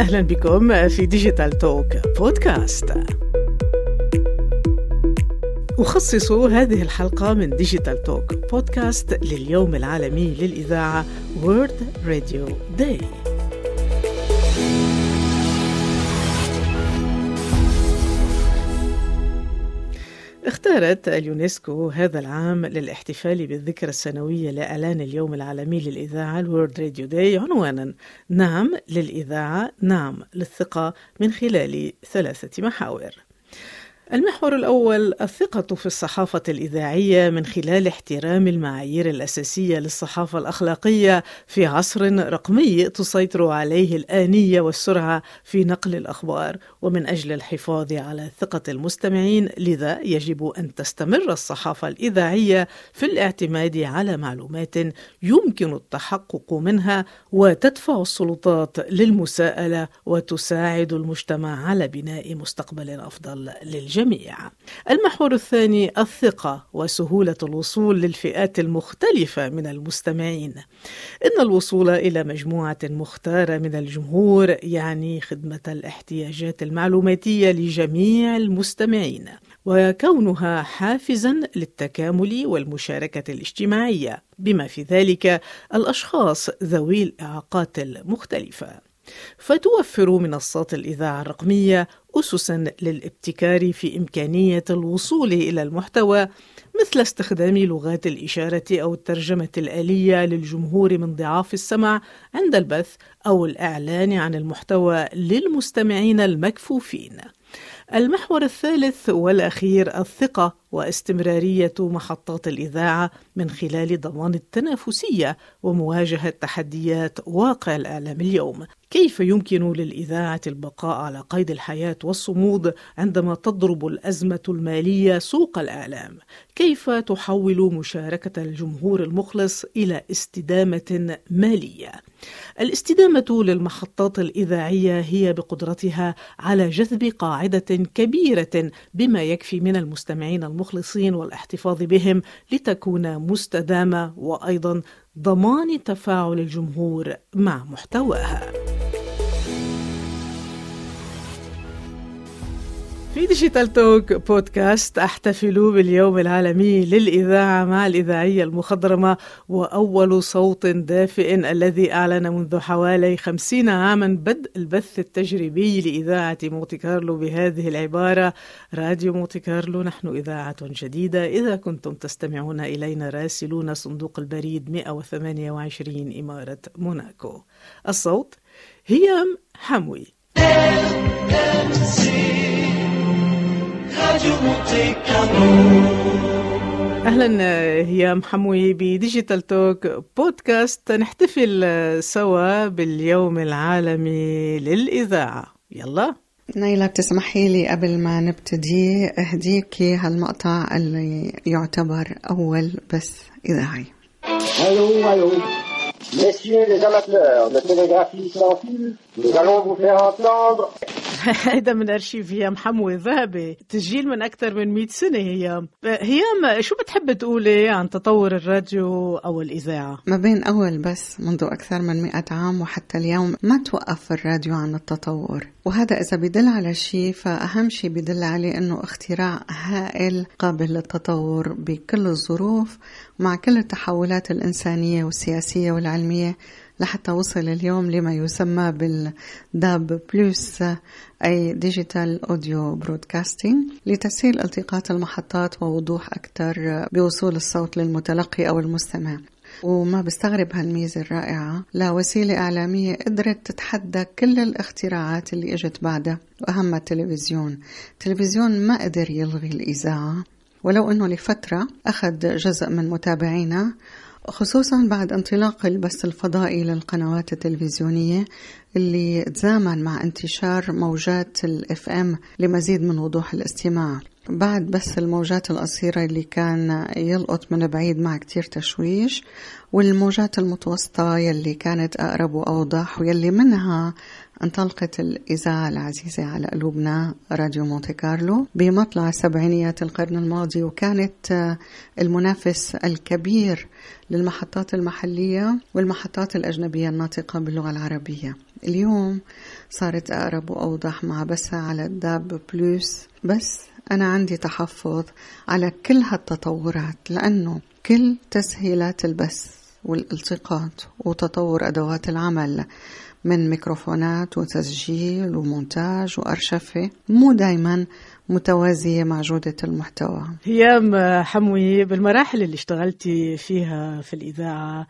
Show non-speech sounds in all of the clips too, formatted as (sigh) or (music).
أهلا بكم في Digital Talk Podcast أخصص هذه الحلقة من Digital Talk Podcast لليوم العالمي للإذاعة World Radio Day اختارت اليونسكو هذا العام للاحتفال بالذكرى السنوية لإعلان اليوم العالمي للإذاعة ال World Radio Day. عنوانا. نعم للإذاعة نعم للثقة من خلال ثلاثة محاور. المحور الأول الثقة في الصحافة الإذاعية من خلال احترام المعايير الأساسية للصحافة الأخلاقية في عصر رقمي تسيطر عليه الآنية والسرعة في نقل الأخبار. ومن أجل الحفاظ على ثقة المستمعين لذا يجب أن تستمر الصحافة الإذاعية في الاعتماد على معلومات يمكن التحقق منها وتدفع السلطات للمساءلة وتساعد المجتمع على بناء مستقبل أفضل للجميع. الجميع. المحور الثاني الثقة وسهولة الوصول للفئات المختلفة من المستمعين. إن الوصول إلى مجموعة مختارة من الجمهور يعني خدمة الاحتياجات المعلوماتية لجميع المستمعين. وكونها حافزا للتكامل والمشاركة الاجتماعية بما في ذلك الأشخاص ذوي الإعاقات المختلفة فتوفر منصات الإذاعة الرقمية أسسا للابتكار في إمكانية الوصول إلى المحتوى مثل استخدام لغات الإشارة أو الترجمة الآلية للجمهور من ضعاف السمع عند البث أو الإعلان عن المحتوى للمستمعين المكفوفين. المحور الثالث والأخير الثقة واستمرارية محطات الإذاعة من خلال ضمان التنافسية ومواجهة تحديات واقع الإعلام اليوم كيف يمكن للإذاعة البقاء على قيد الحياة والصمود عندما تضرب الأزمة المالية سوق الإعلام؟ كيف تحول مشاركة الجمهور المخلص إلى استدامة مالية؟ الاستدامة للمحطات الإذاعية هي بقدرتها على جذب قاعدة كبيرة بما يكفي من المستمعين المخلصين والاحتفاظ بهم لتكون مستدامة وأيضا ضمان تفاعل الجمهور مع محتواها. في ديجيتال توك بودكاست أحتفل باليوم العالمي للإذاعة مع الإذاعية المخضرمة وأول صوت دافئ الذي أعلن منذ حوالي خمسين عاما بدء البث التجريبي لإذاعة مونتي كارلو بهذه العبارة. راديو مونتي كارلو نحن إذاعة جديدة. إذا كنتم تستمعون إلينا راسلونا صندوق البريد 128 إمارة موناكو. الصوت هيام حموي. أهلا هيام حموي ب Digital Talk Podcast. نحتفل سوا باليوم العالمي للإذاعة. يلا. نايلة بتسمحي لي قبل ما نبتدي اهديكي هالمقطع اللي يعتبر أول بث إذاعي؟ ألو ألو Messieurs les amateurs de télégraphie sans fil, nous allons vous faire entendre. (laughs) هيدا من أرشيف هيام حموي ذهبي تسجيل من أكثر من 100 سنة هيام. هيام شو بتحب تقولي عن تطور الراديو أو الإذاعة؟ ما بين أول بس منذ أكثر من 100 عام وحتى اليوم ما توقف الراديو عن التطور. وهذا إذا بدل على شيء فأهم شيء بدل عليه إنه اختراع هائل قابل للتطور بكل الظروف مع كل التحولات الإنسانية والسياسية والعلمية. لحتى وصل اليوم لما يسمى بال DAB plus أي digital audio broadcasting لتسهيل التقاط المحطات ووضوح أكثر بوصول الصوت للمتلقي أو المستمع. وما بستغرب هالميزة الرائعة لوسيلة إعلامية قدرت تتحدى كل الاختراعات اللي إجت بعدها وأهمها التلفزيون. التلفزيون ما قدر يلغي الإذاعة ولو أنه لفترة أخذ جزء من متابعينا خصوصا بعد انطلاق البث الفضائي للقنوات التلفزيونية اللي تزامن مع انتشار موجات ال FM لمزيد من وضوح الاستماع. بعد بث الموجات القصيرة اللي كان يلقط من بعيد مع كتير تشويش والموجات المتوسطة يلي كانت أقرب وأوضح ويلي منها انطلقت الإذاعة العزيزة على قلوبنا راديو مونتي كارلو بمطلع سبعينيات القرن الماضي وكانت المنافس الكبير للمحطات المحلية والمحطات الأجنبية الناطقة باللغة العربية. اليوم صارت أقرب وأوضح مع بس على الداب بلوس بس أنا عندي تحفظ على كل هالتطورات لأنه كل تسهيلات البث والالتقاط وتطور أدوات العمل من ميكروفونات وتسجيل ومونتاج وأرشفة مو دايما متوازية مع جودة المحتوى. هيام حموي بالمراحل اللي اشتغلتي فيها في الإذاعة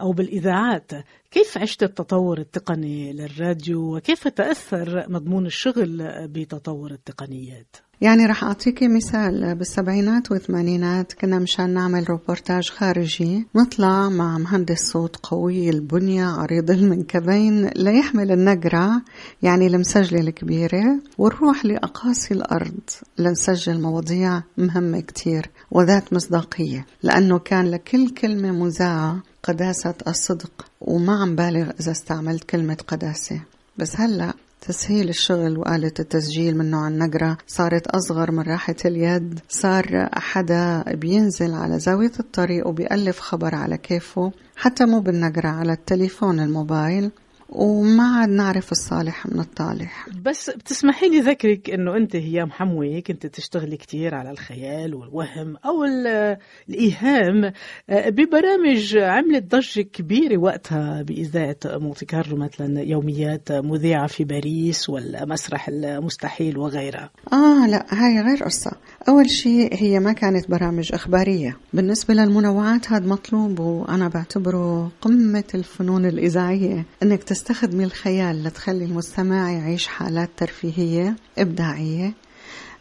أو بالإذاعات. كيف عشت التطور التقني للراديو؟ وكيف تأثر مضمون الشغل بتطور التقنيات؟ يعني رح أعطيكي مثال. بالسبعينات والثمانينات كنا مشان نعمل روبورتاج خارجي نطلع مع مهندس صوت قوي البنية عريض المنكبين ليحمل النقرة يعني المسجلة الكبيرة ونروح لأقاصي الأرض لنسجل مواضيع مهمة كتير وذات مصداقية لأنه كان لكل كلمة مذاعة قداسة الصدق. وما عم بالغ إذا استعملت كلمة قداسة. بس هلأ تسهيل الشغل وآلة التسجيل من نوع النقرة صارت أصغر من راحة اليد. صار حدا بينزل على زاوية الطريق وبيألف خبر على كيفه حتى مو بالنقرة على التليفون الموبايل. وما عاد نعرف الصالح من الطالح. بس بتسمحي لي ذكرك إنه أنت هيام حموي كنت تشتغلي كثير على الخيال والوهم أو الإيهام. آه، ببرامج عملت ضجة كبيرة وقتها بإذاعة مونتي كارلو مثلا يوميات مذيعة في باريس والمسرح المستحيل وغيرها. آه لا هاي غير قصة. أول شيء هي ما كانت برامج إخبارية. بالنسبة للمنوعات هذا مطلوب وأنا بعتبره قمة الفنون الإذاعية إنك تستخدمي الخيال لتخلي المستمع يعيش حالات ترفيهية إبداعية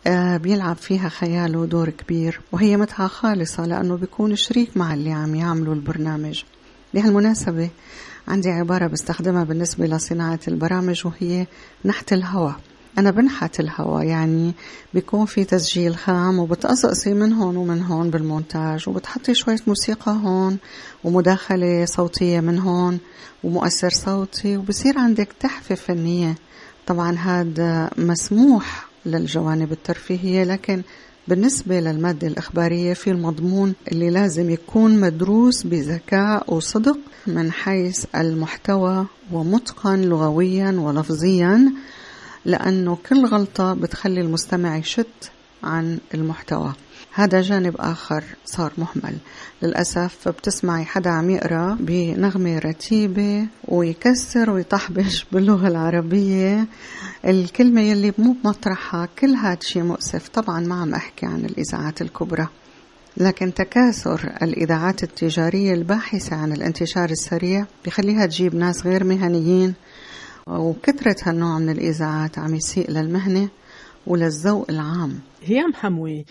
آه، بيلعب فيها خياله دور كبير وهي متعة خالصة لأنه بيكون شريك مع اللي عم يعملوا البرنامج. بهالمناسبة عندي عبارة بستخدمها بالنسبة لصناعة البرامج وهي نحت الهواء. أنا بنحت الهواء يعني بيكون في تسجيل خام وبتقصقصي من هون ومن هون بالمونتاج وبتحطي شوية موسيقى هون ومداخلة صوتية من هون ومؤثر صوتي وبصير عندك تحفة فنية. طبعا هذا مسموح للجوانب الترفيهية لكن بالنسبة للمادة الإخبارية في المضمون اللي لازم يكون مدروس بذكاء وصدق من حيث المحتوى ومتقن لغويا ولفظيا لأنه كل غلطة بتخلي المستمع يشت عن المحتوى. هذا جانب آخر صار مهمل. للأسف بتسمعي حدا عم يقرأ بنغمة رتيبة ويكسر ويطحبش باللغة العربية. الكلمة يلي مو بمطرحها كل هذا شيء مؤسف. طبعا ما عم أحكي عن الإذاعات الكبرى. لكن تكاثر الإذاعات التجارية الباحثة عن الانتشار السريع بخليها تجيب ناس غير مهنيين وكثرة هالنوع من الإذاعات عم يسيء للمهنة. وللذوق العام. هيام حموي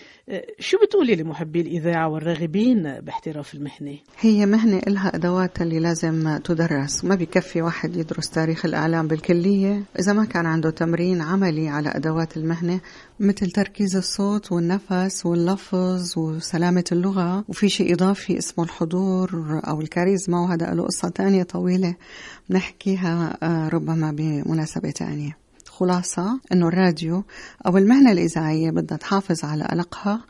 شو بتقولي لمحبي الإذاعة والراغبين باحتراف المهنة؟ هي مهنة إلها أدوات اللي لازم تدرس. ما بكفي واحد يدرس تاريخ الإعلام بالكلية. إذا ما كان عنده تمرين عملي على أدوات المهنة مثل تركيز الصوت والنفس واللفظ وسلامة اللغة وفي شيء إضافي اسمه الحضور أو الكاريزما وهذا له قصة تانية طويلة نحكيها آه، ربما بمناسبة تانية. خلاصة أنه الراديو أو المهنة الإذاعية بدها تحافظ على ألقها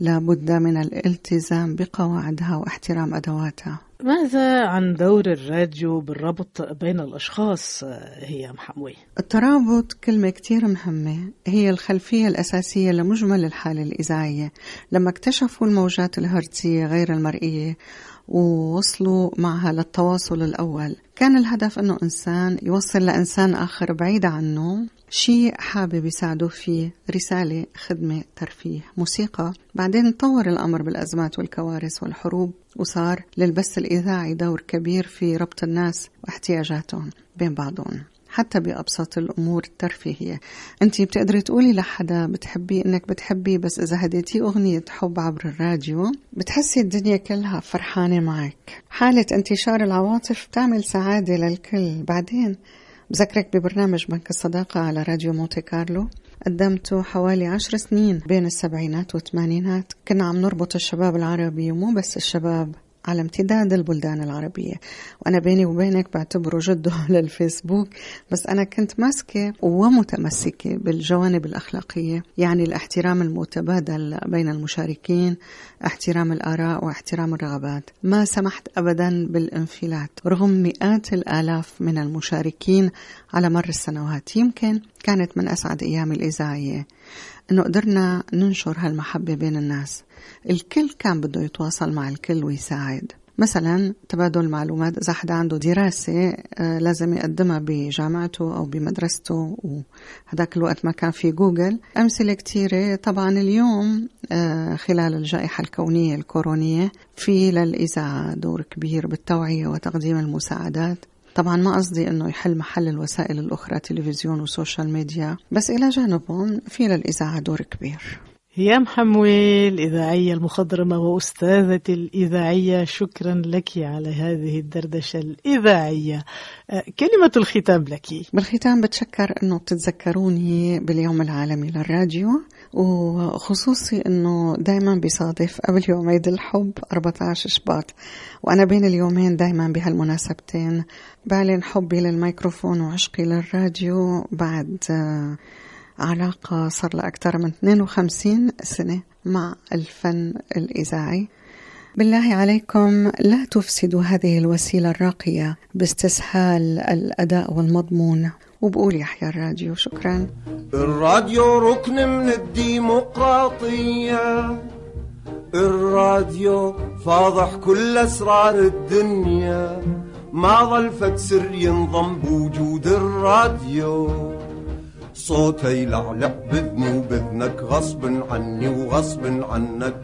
لابد من الالتزام بقواعدها واحترام أدواتها. ماذا عن دور الراديو بالربط بين الأشخاص هي محموي؟ الترابط كلمة كتير مهمة. هي الخلفية الأساسية لمجمل الحالة الإذاعية. لما اكتشفوا الموجات الهرتزية غير المرئية ووصلوا معها للتواصل الأول. كان الهدف أنه إنسان يوصل لإنسان آخر بعيد عنه شيء حابب يساعده فيه رسالة خدمة ترفيه. موسيقى. بعدين تطور الأمر بالأزمات والكوارث والحروب وصار للبث الإذاعي دور كبير في ربط الناس واحتياجاتهم بين بعضهم. حتى بأبسط الأمور الترفيهية. أنت بتقدري تقولي لحدا بتحبي إنك بتحبي بس إذا هديتيه أغنية حب عبر الراديو بتحسي الدنيا كلها فرحانة معك. حالة انتشار العواطف بتعمل سعادة للكل. بعدين بذكرك ببرنامج بنك الصداقة على راديو مونتي كارلو. قدمته حوالي عشر سنين بين السبعينات والثمانينات. كنا عم نربط الشباب العربي ومو بس الشباب. على امتداد البلدان العربية. وأنا بيني وبينك بعتبره جده (laughs) للفيسبوك بس أنا كنت ماسكة ومتمسكة بالجوانب الأخلاقية يعني الاحترام المتبادل بين المشاركين احترام الآراء واحترام الرغبات. ما سمحت أبدا بالانفلات رغم مئات الآلاف من المشاركين على مر السنوات. يمكن كانت من أسعد أيام الإذاعية. أنه قدرنا ننشر هالمحبة بين الناس. الكل كان بده يتواصل مع الكل ويساعد. مثلا تبادل معلومات إذا حدا عنده دراسة آه، لازم يقدمها بجامعته أو بمدرسته وهذاك الوقت ما كان في جوجل. أمثلة كثيرة طبعا اليوم آه، خلال الجائحة الكونية الكورونية في للإذاعة دور كبير بالتوعية وتقديم المساعدات. طبعا ما قصدي إنه يحل محل الوسائل الأخرى تلفزيون وسوشيال ميديا بس إلى جانبهم في للإذاعة دور كبير. هيام حموي الإذاعية المخضرمة وأستاذة الإذاعية شكرا لك على هذه الدردشة الإذاعية. أه، كلمة الختام لك. بالختام بتشكر أنه بتتذكروني باليوم العالمي للراديو. وخصوصي أنه دايما بيصادف قبل يوم عيد الحب 14 شباط. وأنا بين اليومين دايما بهالمناسبتين بعلن حبي للميكروفون وعشقي للراديو بعد أه، علاقة صار لها أكثر من 52 سنة مع الفن الإذاعي. بالله عليكم لا تفسدوا هذه الوسيلة الراقية باستسهال الأداء والمضمون. وبقول يحيى الراديو شكرا. الراديو ركن من الديمقراطية. الراديو فاضح كل أسرار الدنيا. ما ظل فد سر ينضم بوجود الراديو. صوتي يلعلع بذني وبذنك غصب عني وغصب عنك.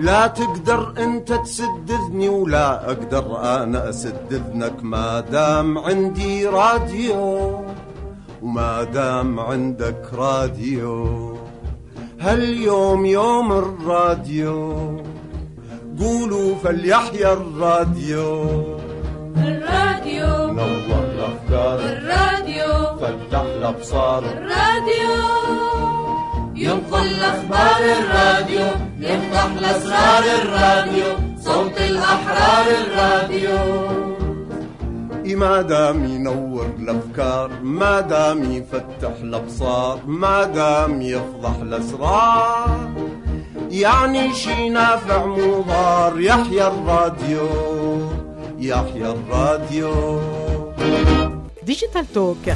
لا تقدر انت تسد اذني ولا أقدر أنا اسد اذنك ما دام عندي راديو وما دام عندك راديو. هاليوم يوم الراديو قولوا فليحيا الراديو. الراديو. نور الافكار الراديو. فتح الأبصار. الراديو. ينقل أخبار الراديو يفتح الأسرار الراديو صوت الأحرار الراديو. ما دام ينور الأفكار ما دام يفتح الأبصار ما دام يفضح الأسرار. يعني شي نافع مو ضار يحيى الراديو يحيا الراديو. Digital Talk.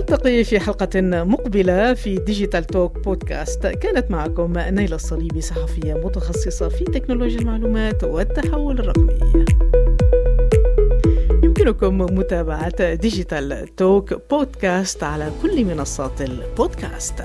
نلتقي في حلقة مقبلة في Digital Talk Podcast كانت معكم نايلة الصليبي صحفية متخصصة في تكنولوجيا المعلومات والتحول الرقمي. يمكنكم متابعة Digital Talk Podcast على كل منصات البودكاست.